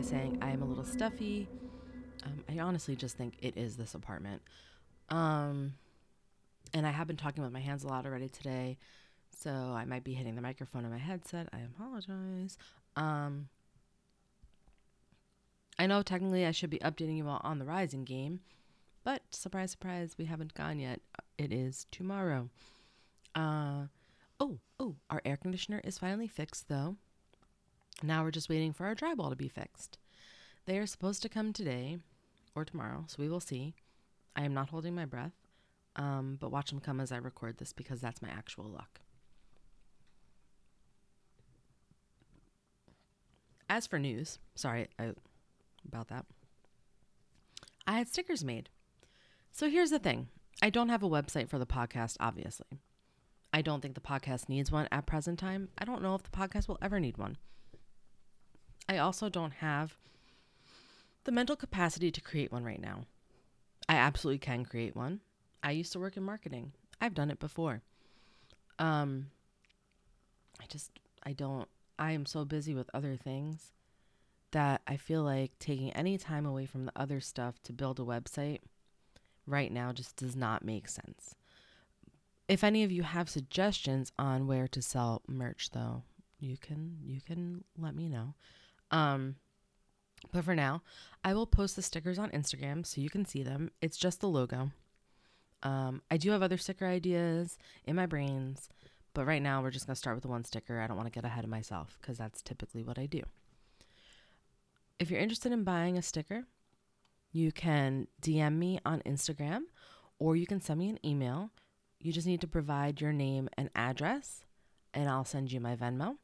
by saying I am a little stuffy. Um, I honestly just think it is this apartment. Um, and I have been talking with my hands a lot already today, so I might be hitting the microphone in my headset. I apologize. Um, I know technically I should be updating you all on the Rising game, but surprise, surprise, we haven't gone yet. It is tomorrow. Uh, oh, oh, our air conditioner is finally fixed though. Now we're just waiting for our drywall to be fixed. They are supposed to come today or tomorrow, so we will see. I am not holding my breath, um, but watch them come as I record this because that's my actual luck. As for news, sorry I, about that. I had stickers made. So here's the thing I don't have a website for the podcast, obviously. I don't think the podcast needs one at present time. I don't know if the podcast will ever need one. I also don't have the mental capacity to create one right now. I absolutely can create one. I used to work in marketing. I've done it before. Um I just I don't I am so busy with other things that I feel like taking any time away from the other stuff to build a website right now just does not make sense. If any of you have suggestions on where to sell merch though, you can you can let me know. Um but for now, I will post the stickers on Instagram so you can see them. It's just the logo. Um, I do have other sticker ideas in my brains, but right now we're just going to start with the one sticker. I don't want to get ahead of myself because that's typically what I do. If you're interested in buying a sticker, you can DM me on Instagram or you can send me an email. You just need to provide your name and address, and I'll send you my Venmo.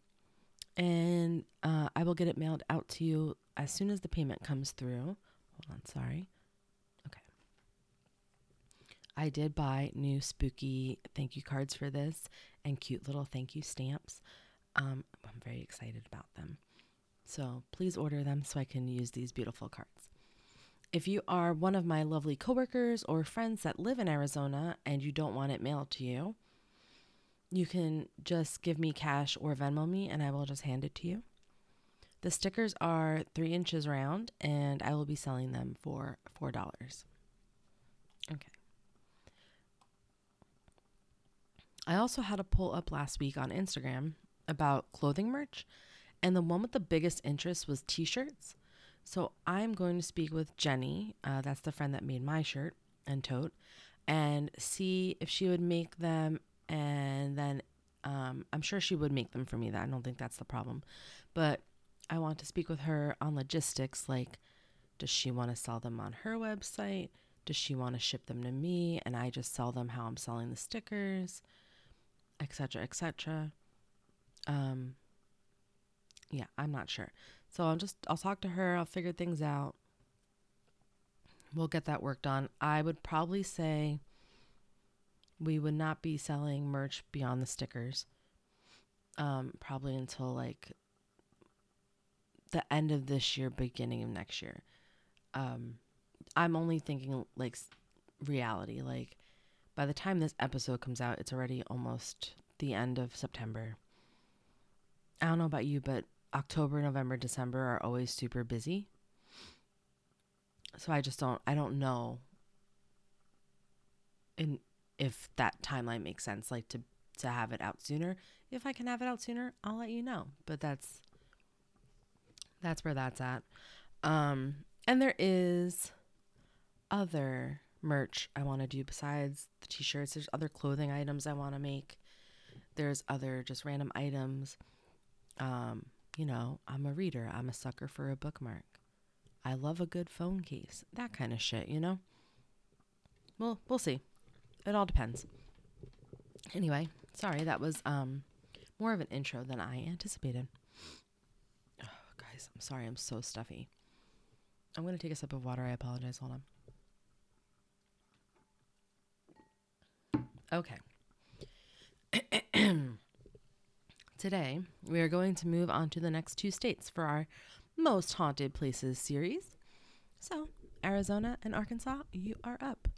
And uh, I will get it mailed out to you as soon as the payment comes through. Hold on, sorry. Okay. I did buy new spooky thank you cards for this and cute little thank you stamps. Um, I'm very excited about them. So please order them so I can use these beautiful cards. If you are one of my lovely coworkers or friends that live in Arizona and you don't want it mailed to you, you can just give me cash or Venmo me and I will just hand it to you. The stickers are three inches round and I will be selling them for $4. Okay. I also had a poll up last week on Instagram about clothing merch, and the one with the biggest interest was t shirts. So I'm going to speak with Jenny, uh, that's the friend that made my shirt and tote, and see if she would make them. And then um, I'm sure she would make them for me. That I don't think that's the problem, but I want to speak with her on logistics. Like, does she want to sell them on her website? Does she want to ship them to me and I just sell them how I'm selling the stickers, etc., etc. Um, yeah, I'm not sure. So I'll just I'll talk to her. I'll figure things out. We'll get that worked on. I would probably say we would not be selling merch beyond the stickers. Um, probably until like the end of this year, beginning of next year. Um, I'm only thinking like reality. Like by the time this episode comes out, it's already almost the end of September. I don't know about you, but October, November, December are always super busy. So I just don't I don't know in if that timeline makes sense like to to have it out sooner. If I can have it out sooner, I'll let you know. But that's that's where that's at. Um and there is other merch I want to do besides the t-shirts. There's other clothing items I want to make. There's other just random items. Um you know, I'm a reader. I'm a sucker for a bookmark. I love a good phone case. That kind of shit, you know? Well, we'll see. It all depends. Anyway, sorry, that was um more of an intro than I anticipated. Oh, guys, I'm sorry. I'm so stuffy. I'm to take a sip of water. I apologize. Hold on. Okay. Today, we are going to move on to the next two states for our most haunted places series. So, Arizona and Arkansas, you are up.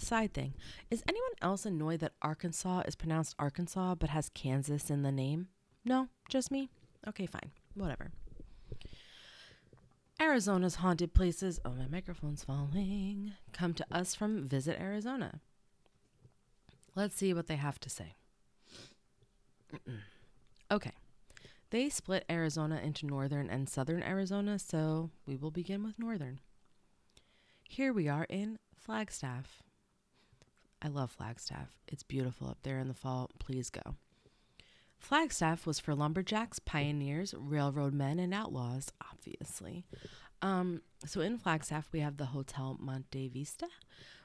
Side thing Is anyone else annoyed that Arkansas is pronounced Arkansas but has Kansas in the name? No, just me? Okay, fine. Whatever. Arizona's haunted places. Oh, my microphone's falling. Come to us from Visit Arizona. Let's see what they have to say. okay. They split Arizona into northern and southern Arizona, so we will begin with northern. Here we are in Flagstaff. I love Flagstaff. It's beautiful up there in the fall. Please go. Flagstaff was for lumberjacks, pioneers, railroad men, and outlaws, obviously. Um, so in Flagstaff, we have the Hotel Monte Vista,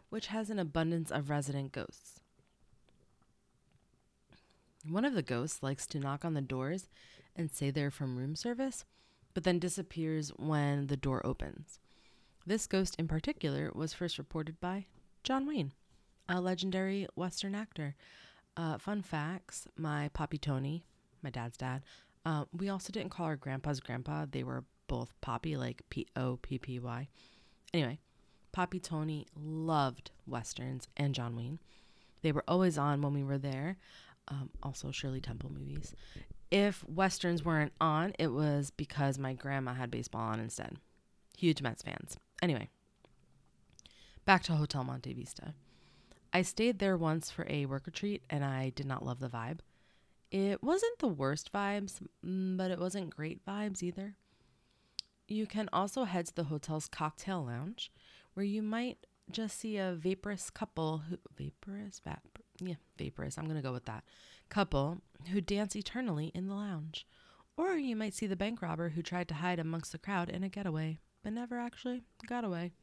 which has an abundance of resident ghosts. One of the ghosts likes to knock on the doors and say they're from room service, but then disappears when the door opens. This ghost in particular was first reported by John Wayne, a legendary Western actor. Uh, fun facts my Poppy Tony, my dad's dad, uh, we also didn't call our grandpa's grandpa. They were both Poppy, like P O P P Y. Anyway, Poppy Tony loved Westerns and John Wayne. They were always on when we were there. Um, also, Shirley Temple movies. If Westerns weren't on, it was because my grandma had baseball on instead. Huge Mets fans. Anyway, back to Hotel Monte Vista. I stayed there once for a work retreat and I did not love the vibe. It wasn't the worst vibes, mm, but it wasn't great vibes either. You can also head to the hotel's cocktail lounge, where you might just see a vaporous couple who vaporous vapor yeah vaporous I'm gonna go with that couple who dance eternally in the lounge, or you might see the bank robber who tried to hide amongst the crowd in a getaway but never actually got away.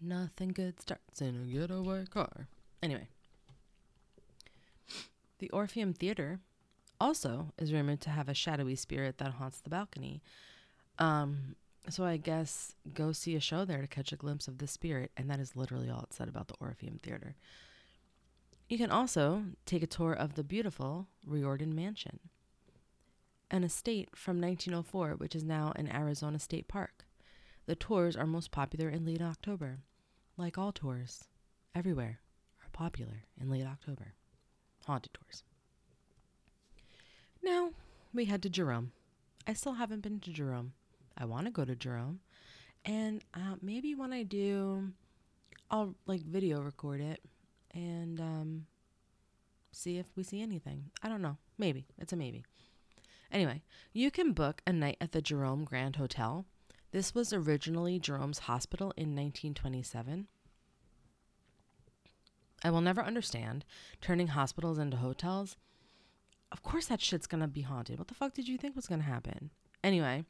Nothing good starts in a getaway car. Anyway, the Orpheum Theater also is rumored to have a shadowy spirit that haunts the balcony. Um, so I guess go see a show there to catch a glimpse of the spirit, and that is literally all it said about the Orpheum Theater. You can also take a tour of the beautiful Riordan Mansion, an estate from 1904, which is now an Arizona State Park. The tours are most popular in late October. Like all tours, everywhere are popular in late October. Haunted tours. Now we head to Jerome. I still haven't been to Jerome. I want to go to Jerome. And uh, maybe when I do, I'll like video record it and um, see if we see anything. I don't know. Maybe. It's a maybe. Anyway, you can book a night at the Jerome Grand Hotel. This was originally Jerome's hospital in 1927. I will never understand turning hospitals into hotels. Of course, that shit's gonna be haunted. What the fuck did you think was gonna happen? Anyway,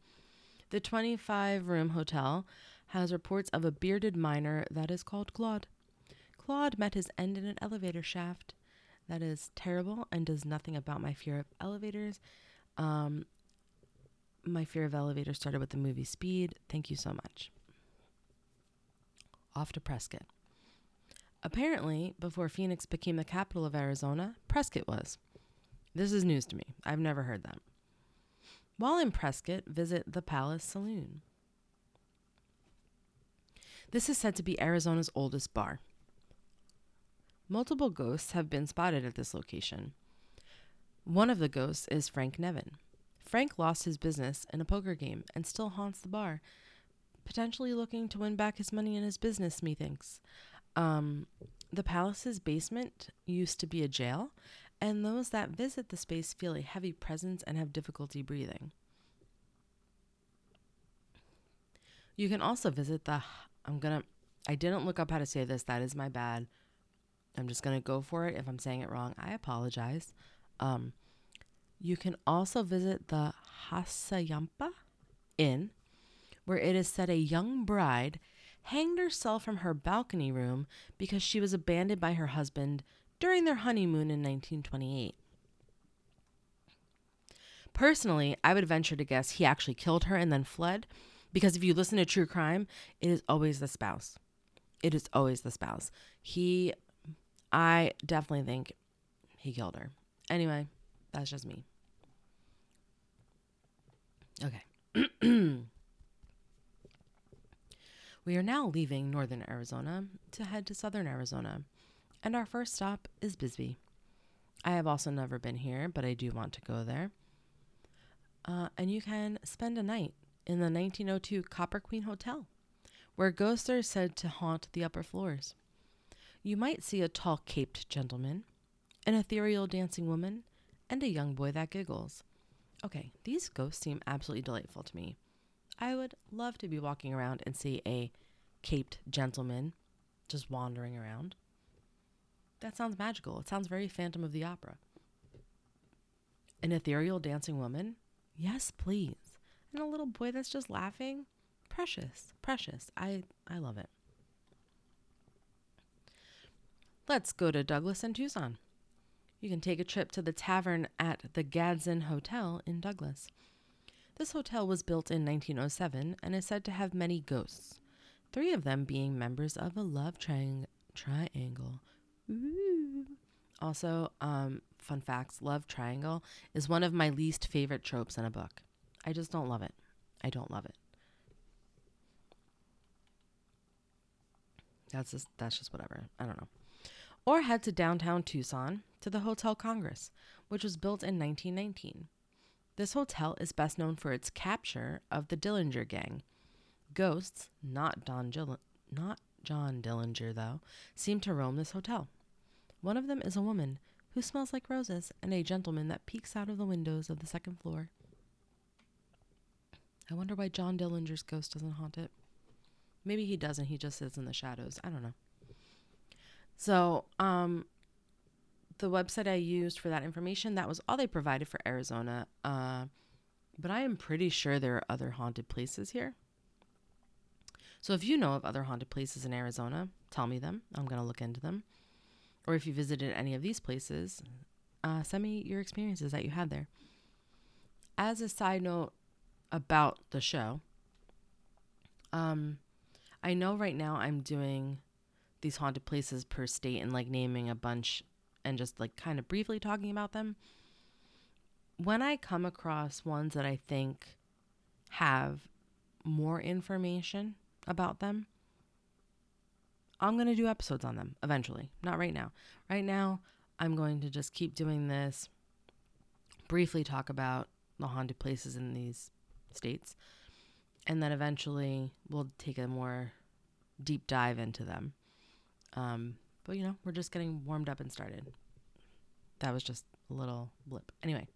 the 25 room hotel has reports of a bearded miner that is called Claude. Claude met his end in an elevator shaft. That is terrible and does nothing about my fear of elevators. Um, my fear of elevators started with the movie Speed. Thank you so much. Off to Prescott. Apparently, before Phoenix became the capital of Arizona, Prescott was. This is news to me. I've never heard that. While in Prescott, visit the Palace Saloon. This is said to be Arizona's oldest bar. Multiple ghosts have been spotted at this location. One of the ghosts is Frank Nevin. Frank lost his business in a poker game and still haunts the bar, potentially looking to win back his money in his business, methinks. Um, the palace's basement used to be a jail, and those that visit the space feel a heavy presence and have difficulty breathing. You can also visit the. I'm gonna. I didn't look up how to say this. That is my bad. I'm just gonna go for it. If I'm saying it wrong, I apologize. Um, you can also visit the Hassayampa Inn, where it is said a young bride hanged herself from her balcony room because she was abandoned by her husband during their honeymoon in 1928. Personally, I would venture to guess he actually killed her and then fled because if you listen to true crime, it is always the spouse. It is always the spouse. He, I definitely think he killed her. Anyway, that's just me. Okay. We are now leaving northern Arizona to head to southern Arizona, and our first stop is Bisbee. I have also never been here, but I do want to go there. Uh, and you can spend a night in the 1902 Copper Queen Hotel, where ghosts are said to haunt the upper floors. You might see a tall caped gentleman, an ethereal dancing woman, and a young boy that giggles. Okay, these ghosts seem absolutely delightful to me. I would love to be walking around and see a caped gentleman just wandering around. That sounds magical. It sounds very Phantom of the Opera. An ethereal dancing woman? Yes, please. And a little boy that's just laughing? Precious, precious. I I love it. Let's go to Douglas and Tucson. You can take a trip to the tavern at the Gadsden Hotel in Douglas. This hotel was built in 1907 and is said to have many ghosts, three of them being members of a love triang- triangle. Ooh. Also, um, fun facts love triangle is one of my least favorite tropes in a book. I just don't love it. I don't love it. That's just that's just whatever. I don't know. Or head to downtown Tucson to the Hotel Congress, which was built in 1919. This hotel is best known for its capture of the Dillinger Gang. Ghosts, not Don Gill- not John Dillinger though, seem to roam this hotel. One of them is a woman who smells like roses and a gentleman that peeks out of the windows of the second floor. I wonder why John Dillinger's ghost doesn't haunt it. Maybe he doesn't, he just sits in the shadows. I don't know. So, um, the website I used for that information, that was all they provided for Arizona. Uh, but I am pretty sure there are other haunted places here. So if you know of other haunted places in Arizona, tell me them. I'm going to look into them. Or if you visited any of these places, uh, send me your experiences that you had there. As a side note about the show, um, I know right now I'm doing these haunted places per state and like naming a bunch and just like kind of briefly talking about them. When I come across ones that I think have more information about them, I'm going to do episodes on them eventually. Not right now. Right now, I'm going to just keep doing this, briefly talk about the haunted places in these states, and then eventually we'll take a more deep dive into them. Um, but you know, we're just getting warmed up and started. That was just a little blip. Anyway.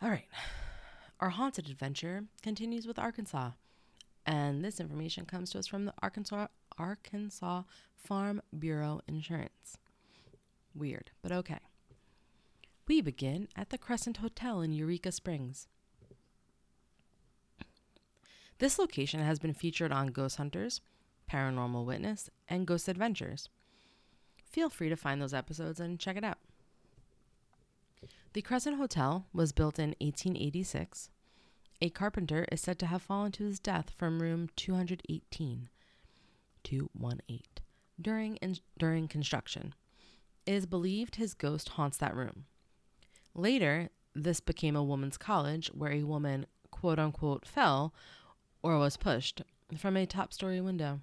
All right. Our haunted adventure continues with Arkansas. And this information comes to us from the Arkansas Arkansas Farm Bureau Insurance. Weird, but okay. We begin at the Crescent Hotel in Eureka Springs. This location has been featured on Ghost Hunters, Paranormal Witness, and Ghost Adventures. Feel free to find those episodes and check it out. The Crescent Hotel was built in 1886. A carpenter is said to have fallen to his death from room 218 218 during in, during construction. It is believed his ghost haunts that room. Later, this became a woman's college where a woman quote unquote fell or was pushed from a top story window.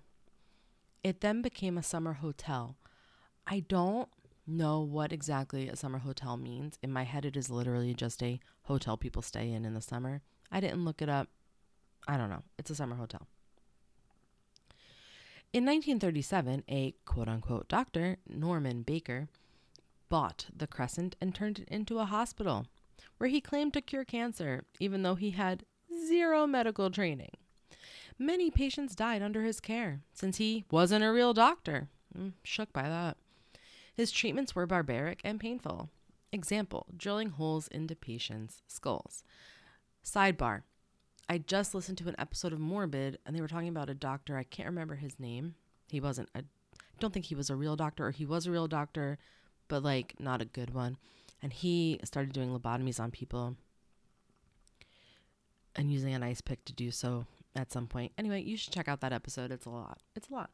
It then became a summer hotel. I don't know what exactly a summer hotel means. In my head, it is literally just a hotel people stay in in the summer. I didn't look it up. I don't know. It's a summer hotel. In 1937, a quote unquote doctor, Norman Baker, bought the Crescent and turned it into a hospital where he claimed to cure cancer, even though he had zero medical training. Many patients died under his care since he wasn't a real doctor. I'm shook by that. His treatments were barbaric and painful. Example drilling holes into patients' skulls. Sidebar I just listened to an episode of Morbid and they were talking about a doctor. I can't remember his name. He wasn't, I don't think he was a real doctor or he was a real doctor, but like not a good one. And he started doing lobotomies on people and using an ice pick to do so at some point. Anyway, you should check out that episode. It's a lot. It's a lot.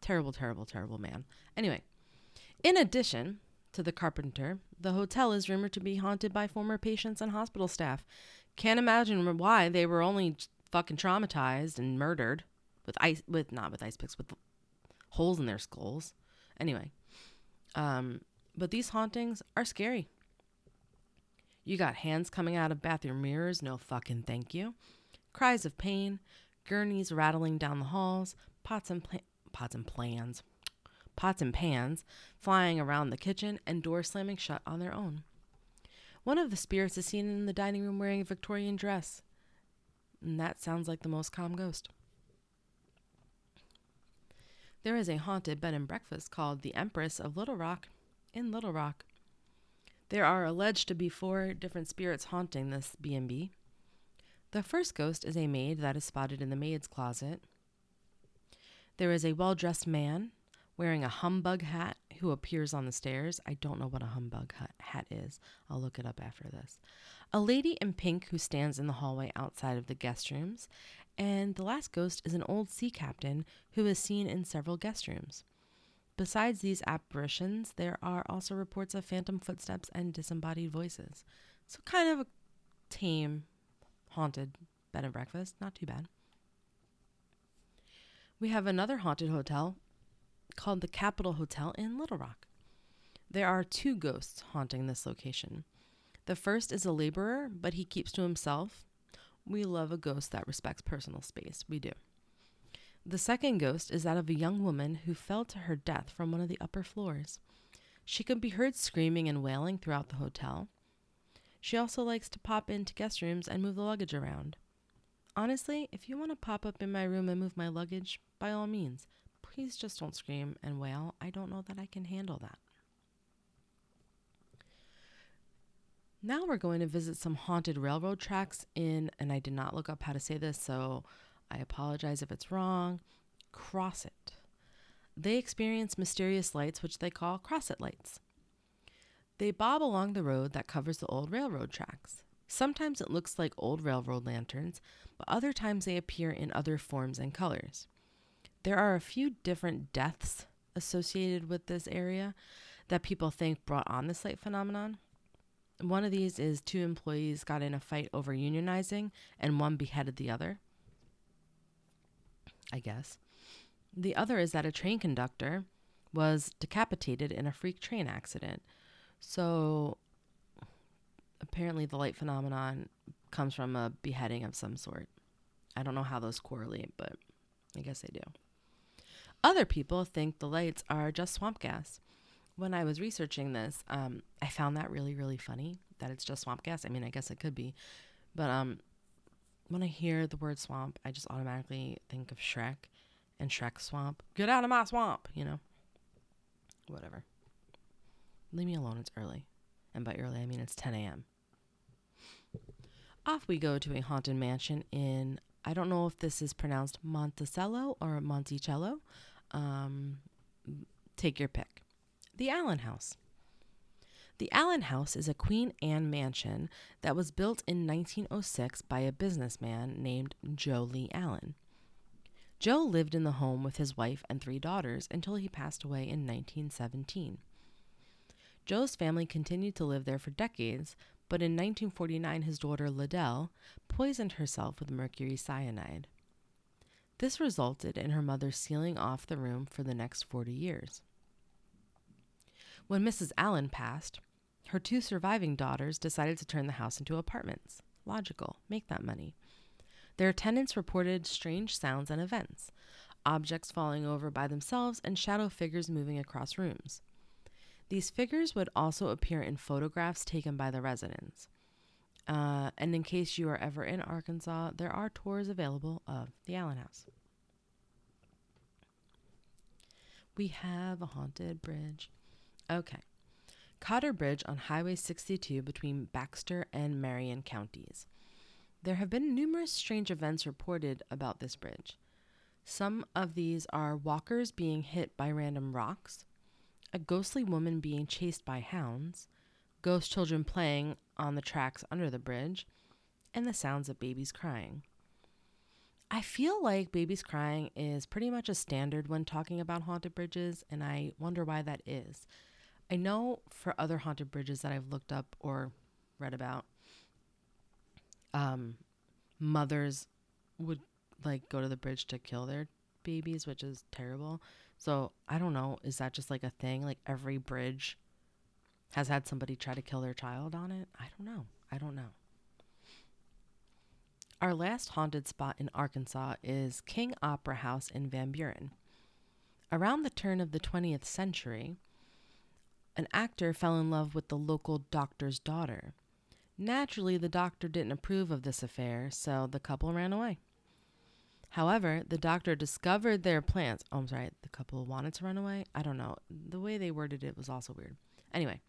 Terrible, terrible, terrible man. Anyway, in addition to the carpenter, the hotel is rumored to be haunted by former patients and hospital staff. Can't imagine why they were only fucking traumatized and murdered with ice with not with ice picks with holes in their skulls. Anyway, um, but these hauntings are scary. You got hands coming out of bathroom mirrors, no fucking thank you. Cries of pain, gurneys rattling down the halls, pots and pla- pots and plans, pots and pans flying around the kitchen, and doors slamming shut on their own. One of the spirits is seen in the dining room wearing a Victorian dress. And that sounds like the most calm ghost. There is a haunted bed and breakfast called the Empress of Little Rock in Little Rock. There are alleged to be four different spirits haunting this B&B. The first ghost is a maid that is spotted in the maid's closet. There is a well-dressed man wearing a humbug hat who appears on the stairs. I don't know what a humbug hat is. I'll look it up after this. A lady in pink who stands in the hallway outside of the guest rooms. And the last ghost is an old sea captain who is seen in several guest rooms. Besides these apparitions, there are also reports of phantom footsteps and disembodied voices. So, kind of a tame, haunted bed and breakfast. Not too bad. We have another haunted hotel called the Capitol Hotel in Little Rock. There are two ghosts haunting this location. The first is a laborer, but he keeps to himself. We love a ghost that respects personal space. We do. The second ghost is that of a young woman who fell to her death from one of the upper floors. She can be heard screaming and wailing throughout the hotel. She also likes to pop into guest rooms and move the luggage around. Honestly, if you want to pop up in my room and move my luggage, by all means, please just don't scream and wail. I don't know that I can handle that. Now we're going to visit some haunted railroad tracks in, and I did not look up how to say this, so I apologize if it's wrong. Crossett. They experience mysterious lights, which they call Crossett lights. They bob along the road that covers the old railroad tracks. Sometimes it looks like old railroad lanterns, but other times they appear in other forms and colors. There are a few different deaths associated with this area that people think brought on this light phenomenon. One of these is two employees got in a fight over unionizing and one beheaded the other. I guess. The other is that a train conductor was decapitated in a freak train accident. So apparently the light phenomenon comes from a beheading of some sort. I don't know how those correlate, but I guess they do. Other people think the lights are just swamp gas. When I was researching this, um, I found that really, really funny that it's just swamp gas. I mean, I guess it could be, but um, when I hear the word swamp, I just automatically think of Shrek and Shrek Swamp. Get out of my swamp, you know. Whatever. Leave me alone. It's early, and by early I mean it's 10 a.m. Off we go to a haunted mansion in I don't know if this is pronounced Monticello or Monticello. Um, take your pick. The Allen House. The Allen House is a Queen Anne mansion that was built in 1906 by a businessman named Joe Lee Allen. Joe lived in the home with his wife and three daughters until he passed away in 1917. Joe's family continued to live there for decades, but in 1949 his daughter Ladell poisoned herself with mercury cyanide. This resulted in her mother sealing off the room for the next 40 years. When Mrs. Allen passed, her two surviving daughters decided to turn the house into apartments. Logical, make that money. Their tenants reported strange sounds and events objects falling over by themselves and shadow figures moving across rooms. These figures would also appear in photographs taken by the residents. Uh, and in case you are ever in Arkansas, there are tours available of the Allen House. We have a haunted bridge. Okay. Cotter Bridge on Highway 62 between Baxter and Marion counties. There have been numerous strange events reported about this bridge. Some of these are walkers being hit by random rocks, a ghostly woman being chased by hounds, ghost children playing on the tracks under the bridge, and the sounds of babies crying. I feel like babies crying is pretty much a standard when talking about haunted bridges, and I wonder why that is. I know for other haunted bridges that I've looked up or read about, um, mothers would like go to the bridge to kill their babies, which is terrible. So I don't know. Is that just like a thing? Like every bridge has had somebody try to kill their child on it? I don't know. I don't know. Our last haunted spot in Arkansas is King Opera House in Van Buren. Around the turn of the 20th century, an actor fell in love with the local doctor's daughter. Naturally, the doctor didn't approve of this affair, so the couple ran away. However, the doctor discovered their plans. Oh, I'm sorry, the couple wanted to run away? I don't know. The way they worded it was also weird. Anyway,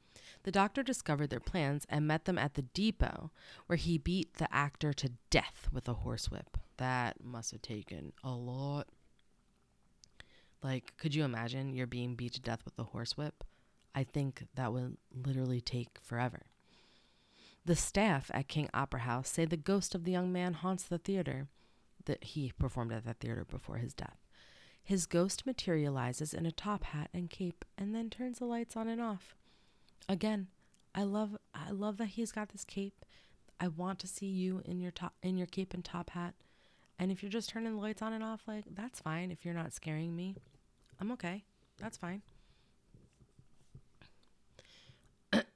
the doctor discovered their plans and met them at the depot, where he beat the actor to death with a horsewhip. That must have taken a lot. Like, could you imagine you're being beat to death with a horsewhip? I think that would literally take forever. The staff at King Opera House say the ghost of the young man haunts the theater that he performed at that theater before his death. His ghost materializes in a top hat and cape and then turns the lights on and off. Again, I love I love that he's got this cape. I want to see you in your top in your cape and top hat. And if you're just turning the lights on and off, like that's fine. If you're not scaring me, I'm okay. That's fine.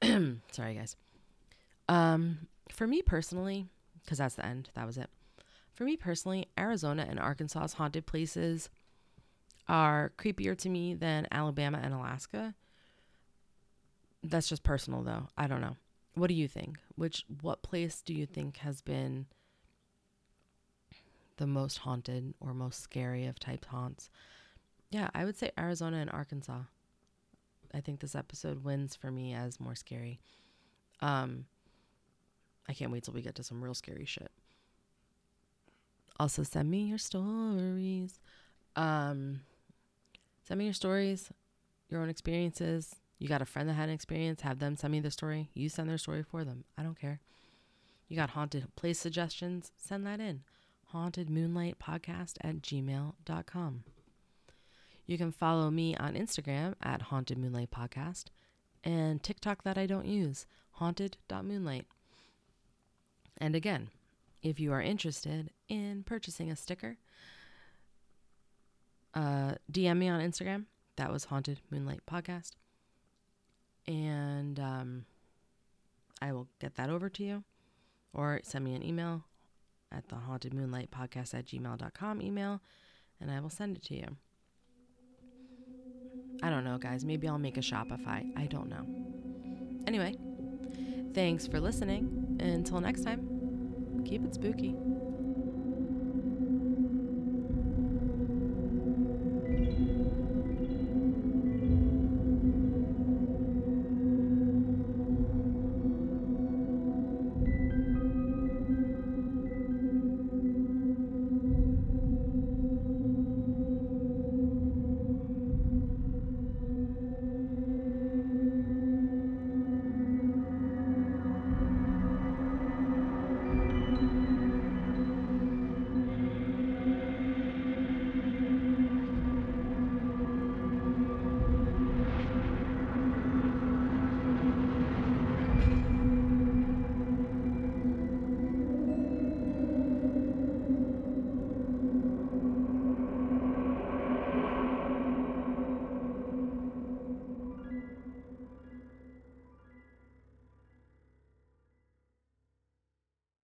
Sorry, guys. Um, for me personally, because that's the end. That was it. For me personally, Arizona and Arkansas's haunted places are creepier to me than Alabama and Alaska. That's just personal though. I don't know. What do you think? Which what place do you think has been the most haunted or most scary of type haunts? Yeah, I would say Arizona and Arkansas. I think this episode wins for me as more scary. Um I can't wait till we get to some real scary shit. Also, send me your stories. Um, send me your stories, your own experiences. You got a friend that had an experience, have them send me the story. You send their story for them. I don't care. You got haunted place suggestions? Send that in. Haunted Moonlight Podcast at gmail.com. You can follow me on Instagram at Haunted Moonlight Podcast and TikTok that I don't use, haunted.moonlight. And again, if you are interested in purchasing a sticker, uh, DM me on Instagram. That was Haunted Moonlight Podcast. And um, I will get that over to you. Or send me an email at the Haunted Moonlight Podcast at gmail.com email, and I will send it to you. I don't know, guys. Maybe I'll make a Shopify. I don't know. Anyway, thanks for listening. Until next time keep it spooky.